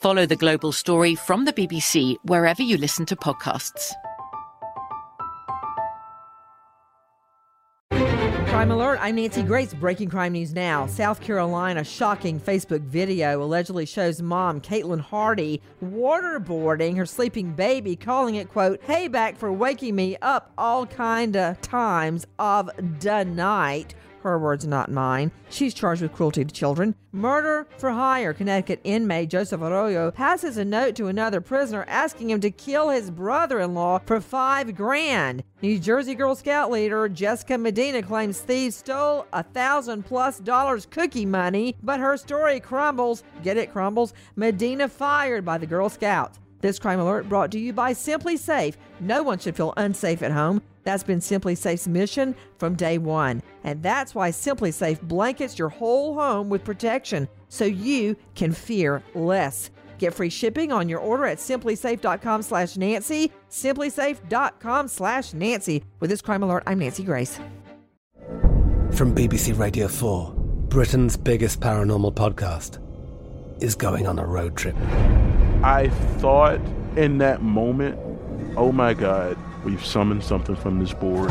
Follow the global story from the BBC wherever you listen to podcasts. Crime Alert, I'm Nancy Grace. Breaking crime news now. South Carolina shocking Facebook video allegedly shows mom Caitlin Hardy waterboarding her sleeping baby, calling it, quote, payback for waking me up all kind of times of the night her words, not mine. She's charged with cruelty to children. Murder for hire. Connecticut inmate Joseph Arroyo passes a note to another prisoner asking him to kill his brother in law for five grand. New Jersey Girl Scout leader Jessica Medina claims thieves stole a thousand plus dollars cookie money, but her story crumbles. Get it, crumbles? Medina fired by the Girl Scouts. This crime alert brought to you by SimpliSafe. No one should feel unsafe at home. That's been SimpliSafe's mission from day one. And that's why SimpliSafe blankets your whole home with protection so you can fear less. Get free shipping on your order at simplisafe.com slash Nancy. Simplisafe.com slash Nancy. With this crime alert, I'm Nancy Grace. From BBC Radio 4, Britain's biggest paranormal podcast is going on a road trip. I thought in that moment, oh my God. We've summoned something from this board.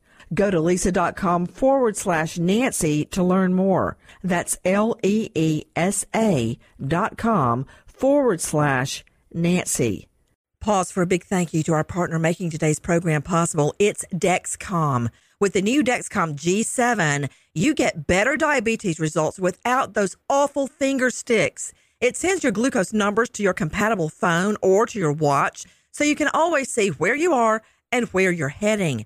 Go to leesa.com forward slash Nancy to learn more. That's L E E S A dot com forward slash Nancy. Pause for a big thank you to our partner making today's program possible. It's Dexcom. With the new Dexcom G7, you get better diabetes results without those awful finger sticks. It sends your glucose numbers to your compatible phone or to your watch so you can always see where you are and where you're heading.